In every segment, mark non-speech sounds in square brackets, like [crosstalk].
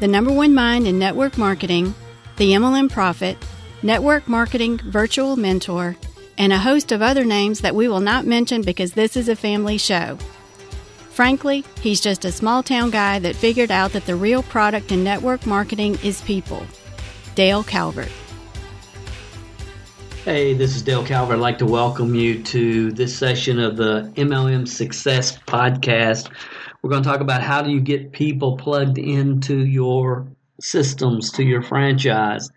the number one mind in network marketing, the MLM Profit, network marketing virtual mentor, and a host of other names that we will not mention because this is a family show. Frankly, he's just a small town guy that figured out that the real product in network marketing is people. Dale Calvert. Hey, this is Dale Calvert. I'd like to welcome you to this session of the MLM Success Podcast we're going to talk about how do you get people plugged into your systems, to your franchise.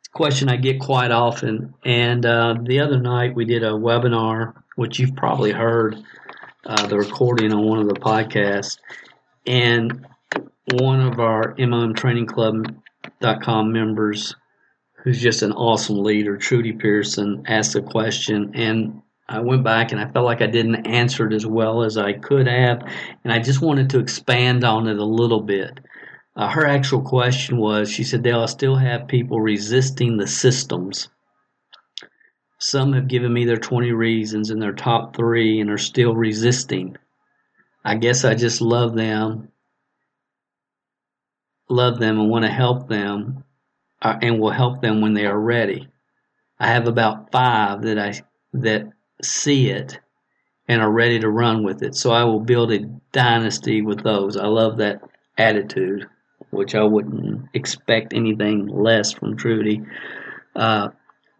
It's a question I get quite often. And uh, the other night we did a webinar, which you've probably heard uh, the recording on one of the podcasts. And one of our MLM Training Club.com members, who's just an awesome leader, Trudy Pearson, asked a question. And I went back and I felt like I didn't answer it as well as I could have, and I just wanted to expand on it a little bit. Uh, her actual question was she said, Dale, I still have people resisting the systems. Some have given me their 20 reasons and their top three and are still resisting. I guess I just love them, love them, and want to help them, uh, and will help them when they are ready. I have about five that I that see it and are ready to run with it. So I will build a dynasty with those. I love that attitude, which I wouldn't expect anything less from Trudy. Uh,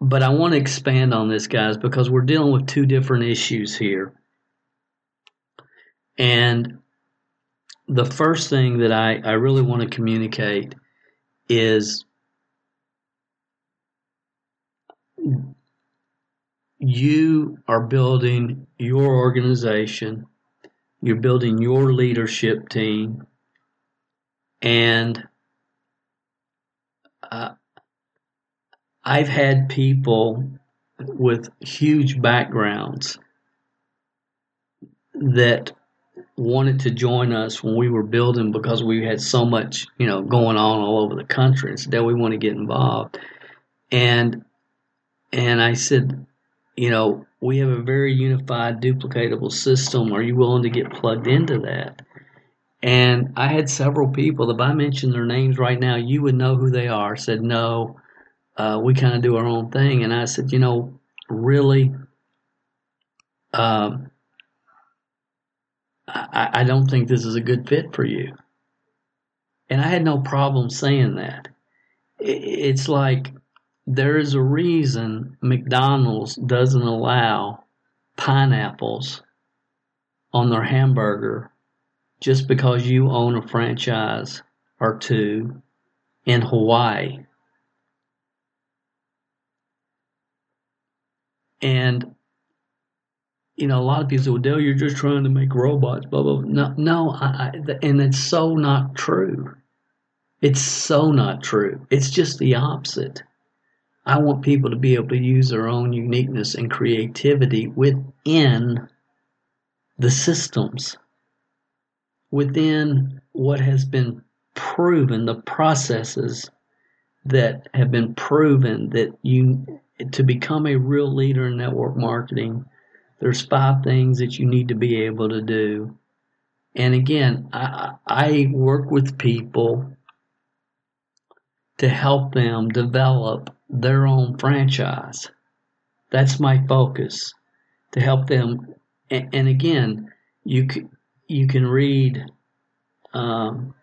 but I want to expand on this, guys, because we're dealing with two different issues here. And the first thing that I, I really want to communicate is you are building your organization, you're building your leadership team, and uh, I've had people with huge backgrounds that wanted to join us when we were building because we had so much, you know, going on all over the country. And said, we want to get involved. And and I said, you know, we have a very unified, duplicatable system. Are you willing to get plugged into that? And I had several people, if I mentioned their names right now, you would know who they are, said, no, uh, we kind of do our own thing. And I said, you know, really, um, I, I don't think this is a good fit for you. And I had no problem saying that. It's like there is a reason McDonald's doesn't allow pineapples on their hamburger just because you own a franchise or two in Hawaii. And you know, a lot of people say, "Well, Dale, you're just trying to make robots." Blah blah. blah. No, no, I, I, and it's so not true. It's so not true. It's just the opposite. I want people to be able to use their own uniqueness and creativity within the systems, within what has been proven, the processes that have been proven that you to become a real leader in network marketing, there's five things that you need to be able to do. And again, I, I work with people to help them develop their own franchise. That's my focus to help them. And, and again, you can, you can read um,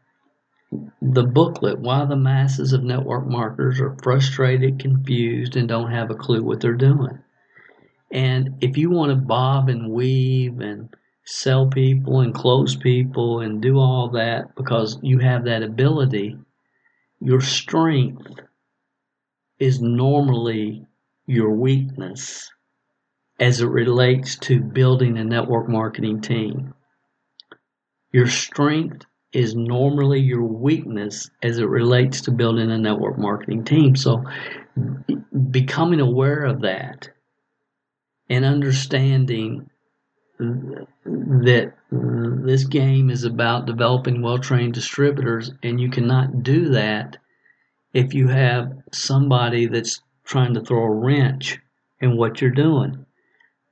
the booklet Why the Masses of Network Marketers Are Frustrated, Confused, and Don't Have a Clue What They're Doing. And if you want to bob and weave and sell people and close people and do all that because you have that ability, your strength is normally your weakness as it relates to building a network marketing team. Your strength is normally your weakness as it relates to building a network marketing team. So becoming aware of that and understanding that this game is about developing well trained distributors, and you cannot do that if you have somebody that's trying to throw a wrench in what you're doing.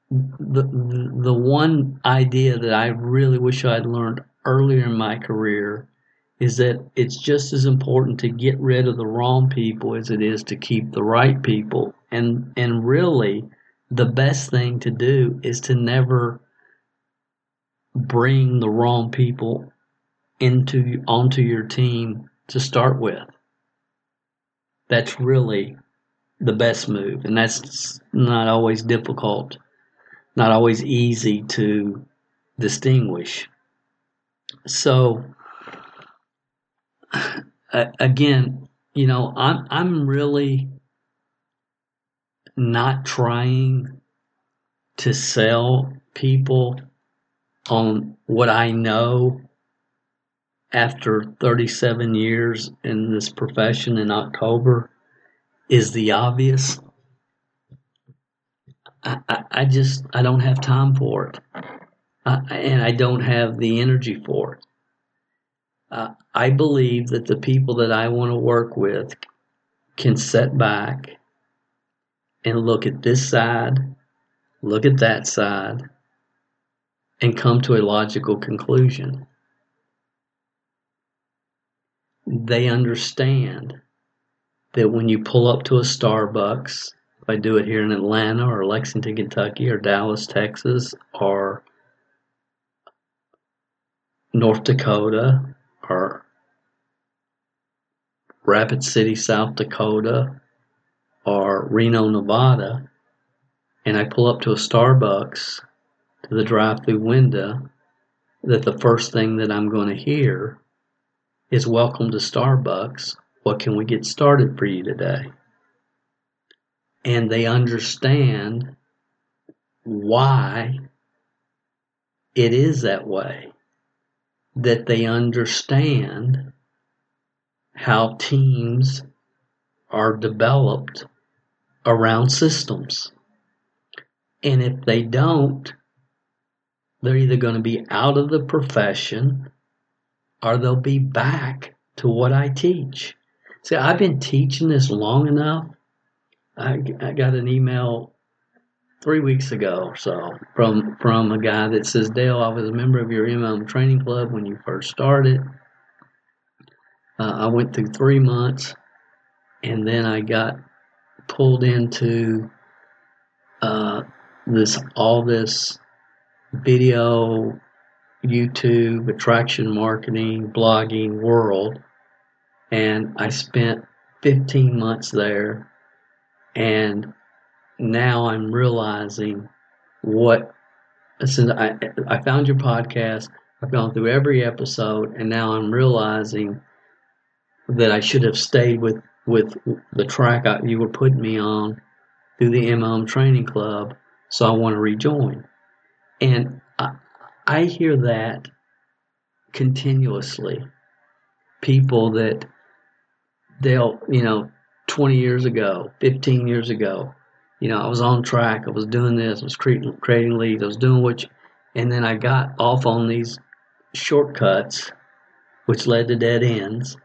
The, the one idea that I really wish I'd learned earlier in my career is that it's just as important to get rid of the wrong people as it is to keep the right people. And and really the best thing to do is to never bring the wrong people into onto your team to start with. That's really the best move, and that's not always difficult, not always easy to distinguish. So, [sighs] again, you know, I'm I'm really not trying to sell people on what I know after 37 years in this profession in October is the obvious. I, I, I just I don't have time for it, uh, and I don't have the energy for it. Uh, I believe that the people that I want to work with can set back and look at this side, look at that side, and come to a logical conclusion. They understand that when you pull up to a Starbucks, if I do it here in Atlanta or Lexington, Kentucky or Dallas, Texas or North Dakota or Rapid City, South Dakota or Reno, Nevada, and I pull up to a Starbucks to the drive through window that the first thing that I'm going to hear is Welcome to Starbucks. What can we get started for you today? And they understand why it is that way. That they understand how teams are developed around systems. And if they don't, they're either going to be out of the profession or they'll be back to what I teach. See, I've been teaching this long enough. I, I got an email three weeks ago or so from from a guy that says, Dale, I was a member of your MLM training club when you first started. Uh, I went through three months and then I got pulled into uh, this all this video, YouTube, attraction marketing, blogging world. And I spent 15 months there. And now I'm realizing what, since I, I found your podcast, I've gone through every episode, and now I'm realizing that I should have stayed with, with the track I, you were putting me on through the MLM Training Club. So I want to rejoin. And I, hear that continuously. People that they'll, you know, 20 years ago, 15 years ago, you know, I was on track, I was doing this, I was creating, creating leads, I was doing you, and then I got off on these shortcuts, which led to dead ends,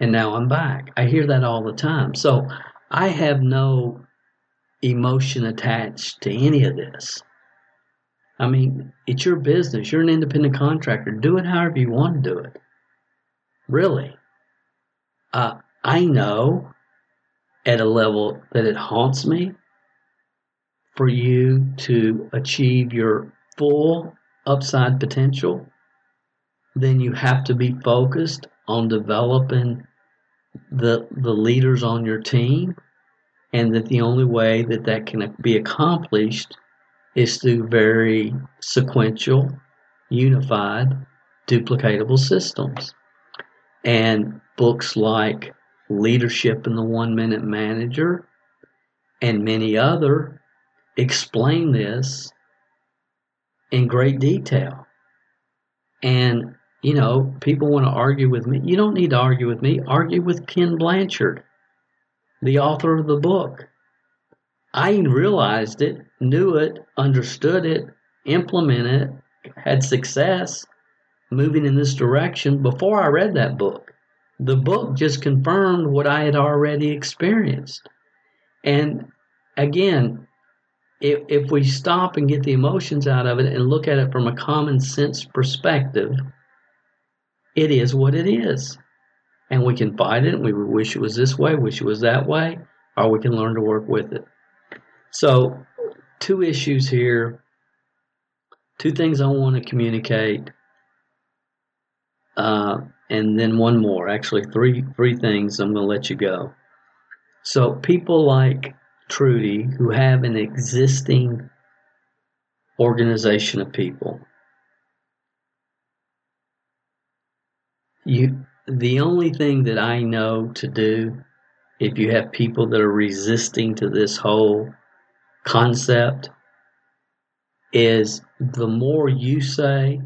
and now I'm back. I hear that all the time. So I have no emotion attached to any of this. I mean, it's your business. You're an independent contractor. Do it however you want to do it. Really. Uh, I know at a level that it haunts me for you to achieve your full upside potential, then you have to be focused on developing the the leaders on your team and that the only way that that can be accomplished is through very sequential, unified, duplicatable systems. And books like Leadership in the One Minute Manager and many other explain this in great detail. And you know, people want to argue with me. You don't need to argue with me. Argue with Ken Blanchard, the author of the book. I realized it, knew it, understood it, implemented it, had success moving in this direction before I read that book. The book just confirmed what I had already experienced. And again, if, if we stop and get the emotions out of it and look at it from a common sense perspective, it is what it is. And we can fight it. We wish it was this way, wish it was that way, or we can learn to work with it. So, two issues here, two things I want to communicate, uh, and then one more. Actually, three three things. I'm going to let you go. So, people like Trudy who have an existing organization of people. You, the only thing that I know to do, if you have people that are resisting to this whole concept, is the more you say,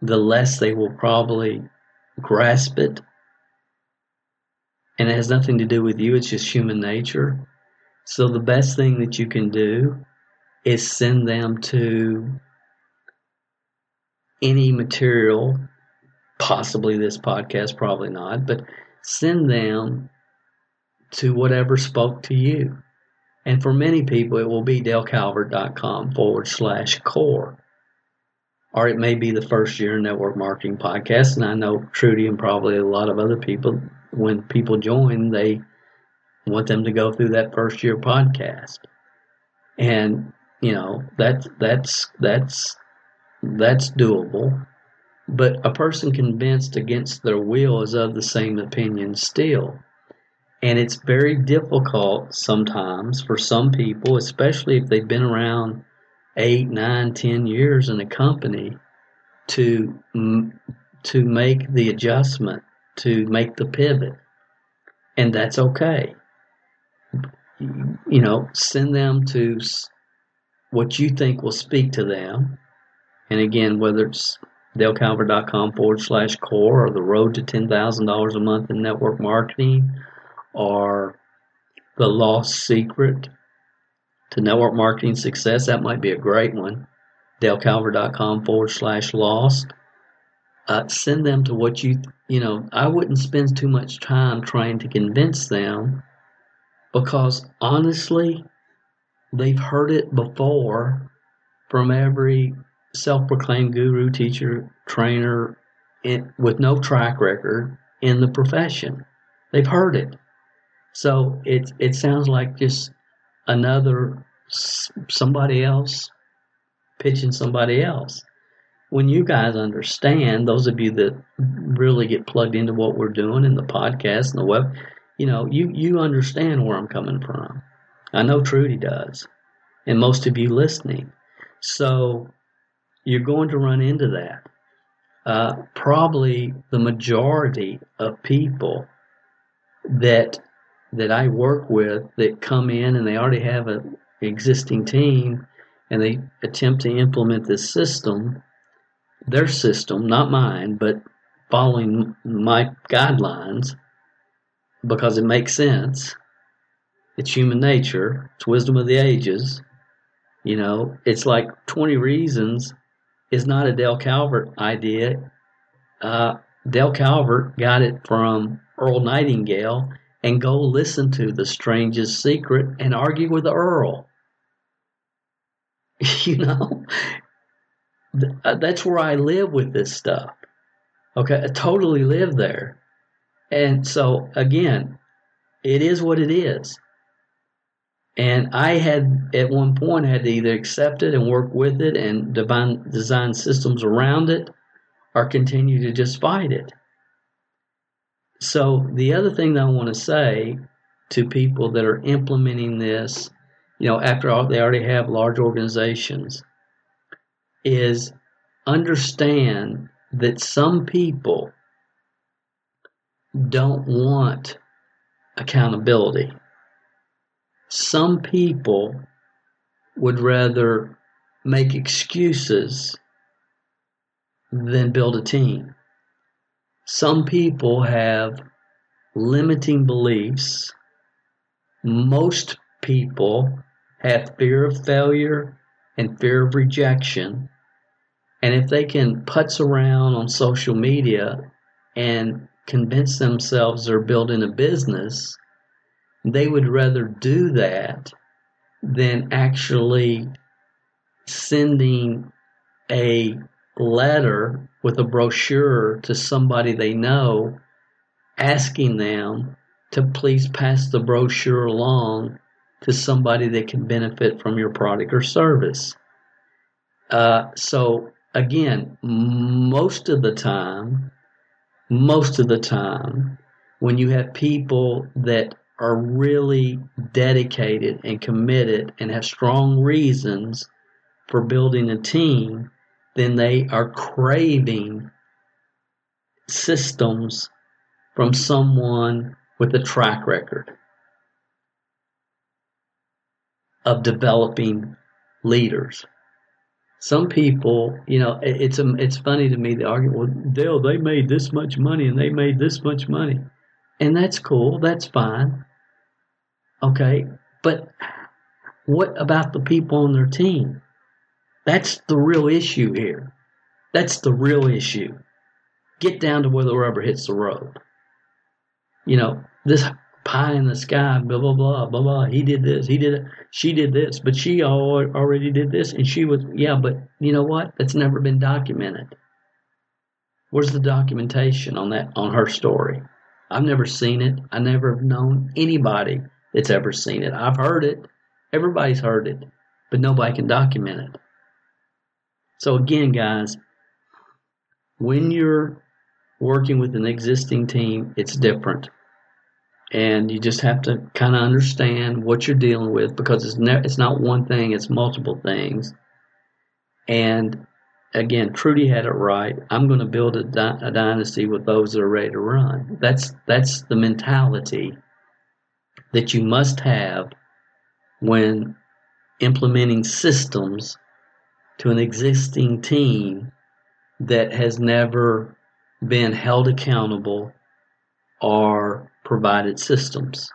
the less they will probably grasp it. And it has nothing to do with you, it's just human nature. So the best thing that you can do is send them to any material, possibly this podcast, probably not, but send them to whatever spoke to you. And for many people, it will be dalecalvert.com forward slash core. Or it may be the first year network marketing podcast. And I know Trudy and probably a lot of other people, when people join, they want them to go through that first year podcast. And, you know, that's, that's, that's, that's doable. But a person convinced against their will is of the same opinion still. And it's very difficult sometimes for some people, especially if they've been around eight, nine, ten years in a company, to to make the adjustment, to make the pivot, and that's okay you know, send them to what you think will speak to them. And again, whether it's dalecalvert.com forward slash core or the road to $10,000 a month in network marketing or the lost secret to network marketing success, that might be a great one. dalecalvert.com forward slash lost. Uh, send them to what you, you know, I wouldn't spend too much time trying to convince them because honestly, they've heard it before from every self proclaimed guru, teacher, trainer in, with no track record in the profession. They've heard it. So it, it sounds like just another somebody else pitching somebody else. When you guys understand, those of you that really get plugged into what we're doing in the podcast and the web, you know, you, you understand where I'm coming from. I know Trudy does, and most of you listening. So you're going to run into that. Uh, probably the majority of people that that I work with that come in and they already have an existing team and they attempt to implement this system, their system, not mine, but following my guidelines, because it makes sense. It's human nature. It's wisdom of the ages. You know, it's like 20 Reasons is not a Dale Calvert idea. Uh, Dale Calvert got it from Earl Nightingale and go listen to The Strangest Secret and argue with the Earl. [laughs] you know, uh, that's where I live with this stuff. Okay, I totally live there. And so again, it is what it is. And I had at one point had to either accept it and work with it and divine, design systems around it or continue to just fight it. So the other thing that I want to say to people that are implementing this, you know, after all they already have large organizations, is understand that some people don't want accountability. Some people would rather make excuses than build a team. Some people have limiting beliefs. Most people have fear of failure and fear of rejection. And if they can putz around on social media and convince themselves they're building a business, they would rather do that than actually sending a letter with a brochure to somebody they know asking them to please pass the brochure along to somebody that can benefit from your product or service. Uh, so again, most of the time, most of the time, when you have people that are really dedicated and committed and have strong reasons for building a team, then they are craving systems from someone with a track record of developing leaders. Some people, you know, it's a, it's funny to me the argument. Well, Dale, they made this much money and they made this much money, and that's cool. That's fine. Okay, but what about the people on their team? That's the real issue here. That's the real issue. Get down to where the rubber hits the road. You know, this pie in the sky, blah, blah, blah, blah, blah. He did this, he did it, she did this, but she already did this, and she was, yeah, but you know what? That's never been documented. Where's the documentation on that, on her story? I've never seen it. I never have known anybody that's ever seen it. I've heard it. Everybody's heard it, but nobody can document it. So again, guys, when you're working with an existing team, it's different. And you just have to kind of understand what you're dealing with because it's ne- it's not one thing, it's multiple things. And again, Trudy had it right. I'm going to build a, di- a dynasty with those that are ready to run. That's that's the mentality that you must have when implementing systems to an existing team that has never been held accountable or provided systems.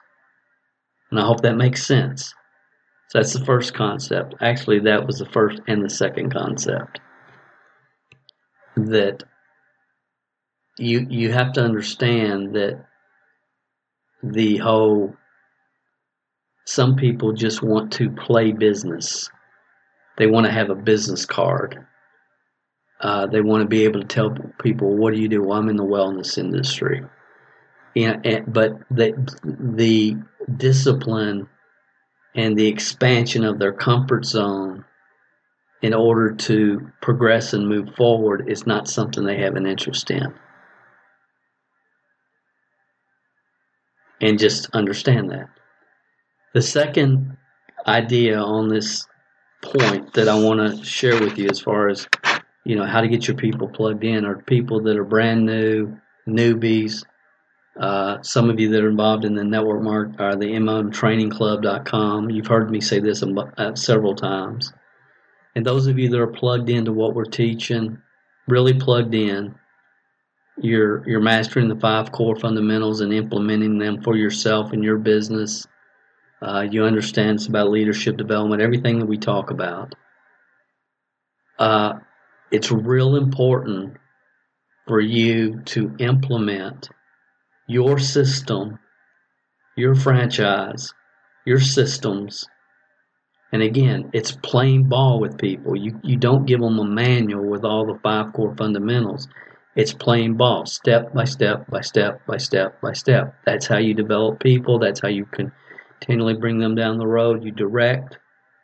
And I hope that makes sense. So that's the first concept. Actually, that was the first and the second concept. That you you have to understand that the whole some people just want to play business they want to have a business card. Uh, they want to be able to tell people, "What do you do?" Well, I'm in the wellness industry. And, and, but the the discipline and the expansion of their comfort zone in order to progress and move forward is not something they have an interest in. And just understand that. The second idea on this point that I want to share with you as far as you know how to get your people plugged in are people that are brand new, newbies. Uh, some of you that are involved in the network mark are uh, the mlmtrainingclub.com. You've heard me say this uh, several times. And those of you that are plugged into what we're teaching, really plugged in, you're you're mastering the five core fundamentals and implementing them for yourself and your business uh, you understand it's about leadership development, everything that we talk about. Uh, it's real important for you to implement your system, your franchise, your systems. And again, it's playing ball with people. You, you don't give them a manual with all the five core fundamentals. It's playing ball, step by step by step by step by step. That's how you develop people. That's how you can continually bring them down the road. You direct,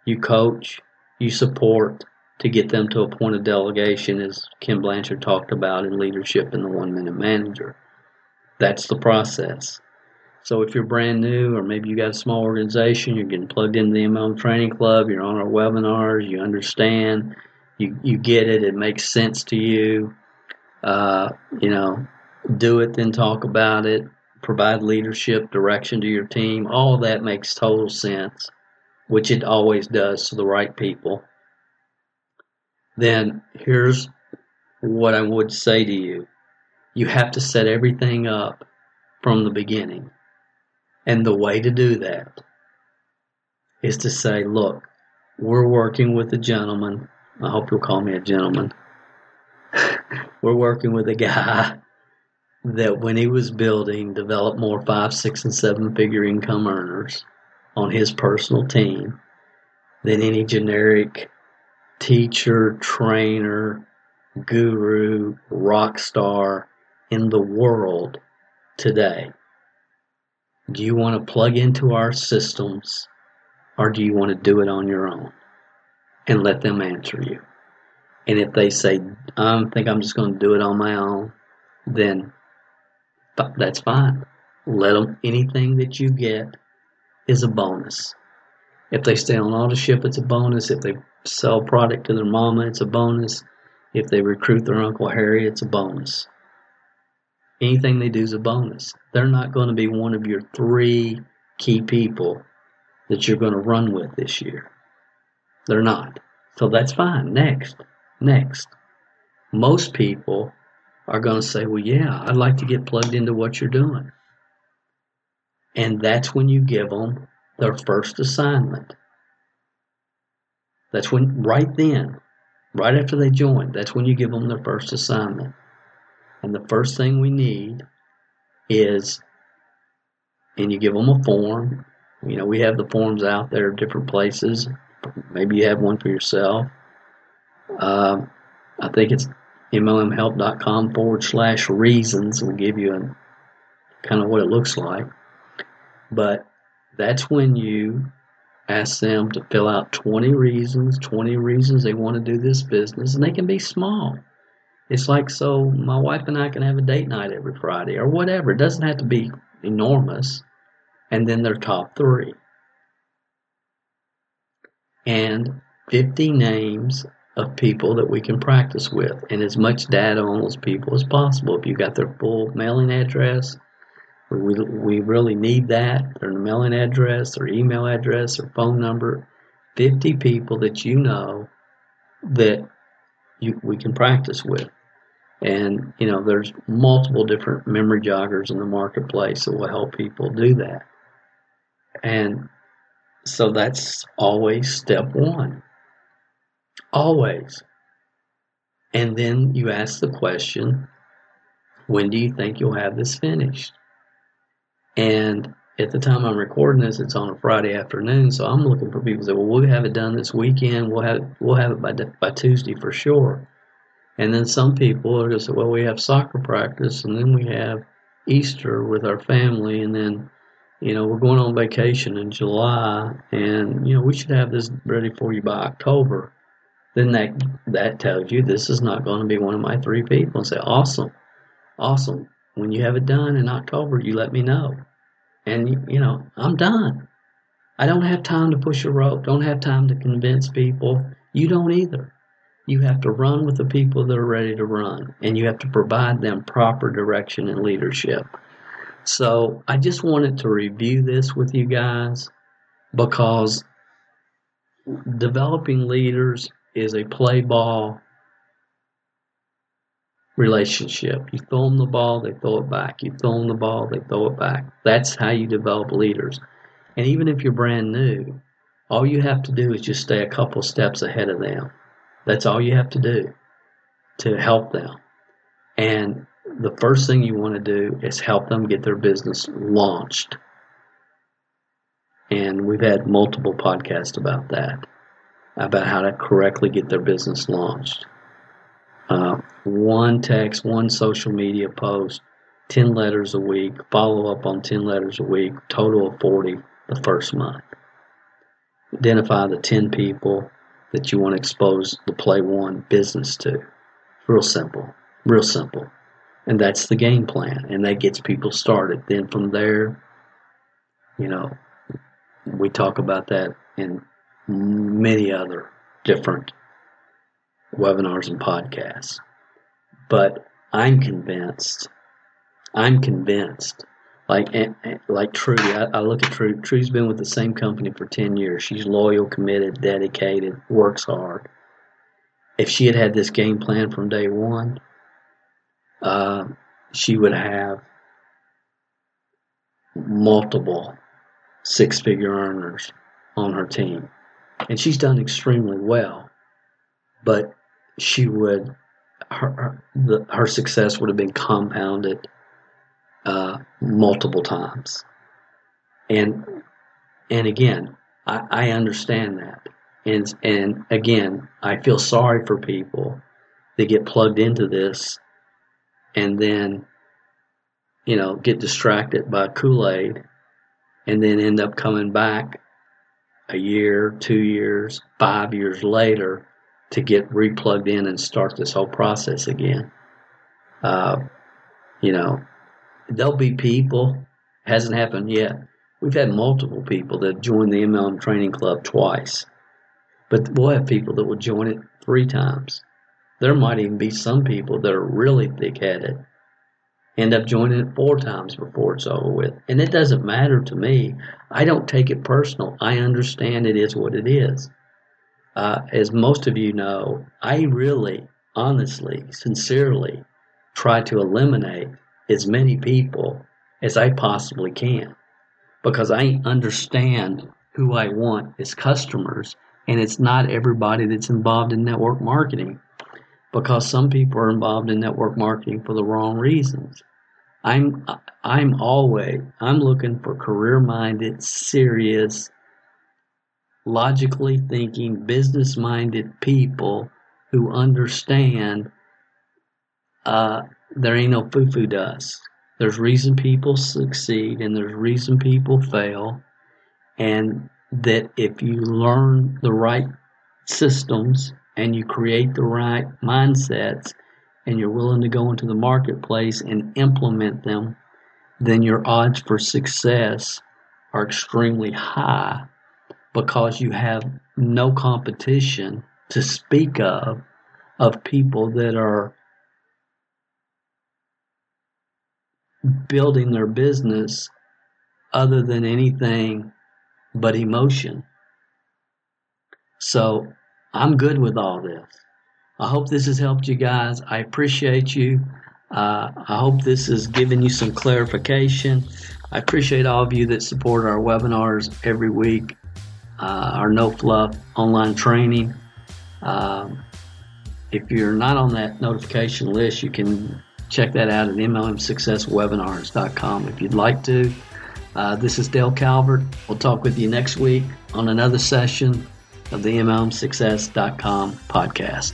you coach, you support to get them to a point of delegation, as Ken Blanchard talked about in leadership in the one minute manager. That's the process. So if you're brand new, or maybe you got a small organization, you're getting plugged into the MLM Training Club, you're on our webinars, you understand, you you get it, it makes sense to you. Uh, you know, do it, then talk about it provide leadership, direction to your team. All of that makes total sense, which it always does to the right people. Then here's what I would say to you, you have to set everything up from the beginning. And the way to do that is to say, look, we're working with a gentleman. I hope you'll call me a gentleman. [laughs] we're working with a guy that when he was building developed more five, six, and seven figure income earners on his personal team than any generic teacher, trainer, guru, rock star in the world today. Do you want to plug into our systems or do you want to do it on your own and let them answer you? And if they say, I think I'm just going to do it on my own, then that's fine. Let them, anything that you get is a bonus. If they stay on Autoship, it's a bonus. If they sell product to their mama, it's a bonus. If they recruit their Uncle Harry, it's a bonus. Anything they do is a bonus. They're not going to be one of your three key people that you're going to run with this year. They're not. So that's fine. Next. Next. Most people are going to say, well, yeah, I'd like to get plugged into what you're doing. And that's when you give them their first assignment. That's when, right then, right after they join, that's when you give them their first assignment. And the first thing we need is, and you give them a form. You know, we have the forms out there different places. Maybe you have one for yourself. Uh, I think it's mlmhelp.com forward slash reasons will give you a, kind of what it looks like. But that's when you ask them to fill out 20 reasons, 20 reasons they want to do this business, and they can be small. It's like, so my wife and I can have a date night every Friday or whatever. It doesn't have to be enormous. And then their top three. And 50 names of people that we can practice with and as much data on those people as possible. If you got their full mailing address, we, we really need that, their mailing address, their email address, their phone number, 50 people that you know that you, we can practice with. And, you know, there's multiple different memory joggers in the marketplace that will help people do that. And so that's always step one. Always. And then you ask the question, when do you think you'll have this finished? And at the time I'm recording this, it's on a Friday afternoon, so I'm looking for people to say, "Well, we'll have it done this weekend. We'll have we'll have it by by Tuesday for sure." And then some people are just say, "Well, we have soccer practice, and then we have Easter with our family, and then you know we're going on vacation in July, and you know we should have this ready for you by October." Then that that tells you this is not going to be one of my three people. And say, awesome, awesome. When you have it done in October, you let me know, and you know I'm done. I don't have time to push a rope. Don't have time to convince people. You don't either. You have to run with the people that are ready to run, and you have to provide them proper direction and leadership. So I just wanted to review this with you guys because developing leaders is a play ball relationship. You throw them the ball, they throw it back. You throw them the ball, they throw it back. That's how you develop leaders. And even if you're brand new, all you have to do is just stay a couple steps ahead of them. That's all you have to do to help them. And the first thing you want to do is help them get their business launched. And we've had multiple podcasts about that about how to correctly get their business launched. Uh, one text, one social media post, 10 letters a week, follow up on 10 letters a week, total of 40 the first month. Identify the 10 people that you want to expose the Play One business to. Real simple, real simple. And that's the game plan, and that gets people started. Then from there, you know, we talk about that in many other different webinars and podcasts. But I'm convinced, I'm convinced, like eh, eh, like Trudy, I, I look at Trudy. Trudy's been with the same company for 10 years. She's loyal, committed, dedicated, works hard. if she had had this game plan from day one, uh, she would have multiple six figure earners on her team. And she's done extremely well, but she would, her, her, the, her success would have been compounded uh, multiple times. And, and again, I, I understand that. And, and again, I feel sorry for people that get plugged into this and then, you know, get distracted by Kool Aid and then end up coming back a year, two years, five years later to get replugged in and start this whole process again. Uh, you know, there'll be people, hasn't happened yet. We've had multiple people that joined the MLM training club twice, but we'll have people that will join it three times. There might even be some people that are really thick headed end up joining it four times before it's over with. And it doesn't matter to me. I don't take it personal. I understand it is what it is. Uh, as most of you know, I really, honestly, sincerely try to eliminate as many people as I possibly can because I understand who I want as customers, and it's not everybody that's involved in network marketing because some people are involved in network marketing for the wrong reasons. I'm I'm always I'm looking for career-minded, serious, logically thinking, business-minded people who understand uh, there ain't no foo-foo dust. There's reason people succeed and there's reason people fail, and that if you learn the right systems and you create the right mindsets and you're willing to go into the marketplace and implement them, then your odds for success are extremely high because you have no competition to speak of of people that are building their business other than anything but emotion. So I'm good with all this. I hope this has helped you guys. I appreciate you. Uh, I hope this has given you some clarification. I appreciate all of you that support our webinars every week, uh, our no fluff online training. Um, if you're not on that notification list, you can check that out at MLMSuccessWebinars.com if you'd like to. Uh, this is Dale Calvert. We'll talk with you next week on another session of the MLMSuccess.com podcast.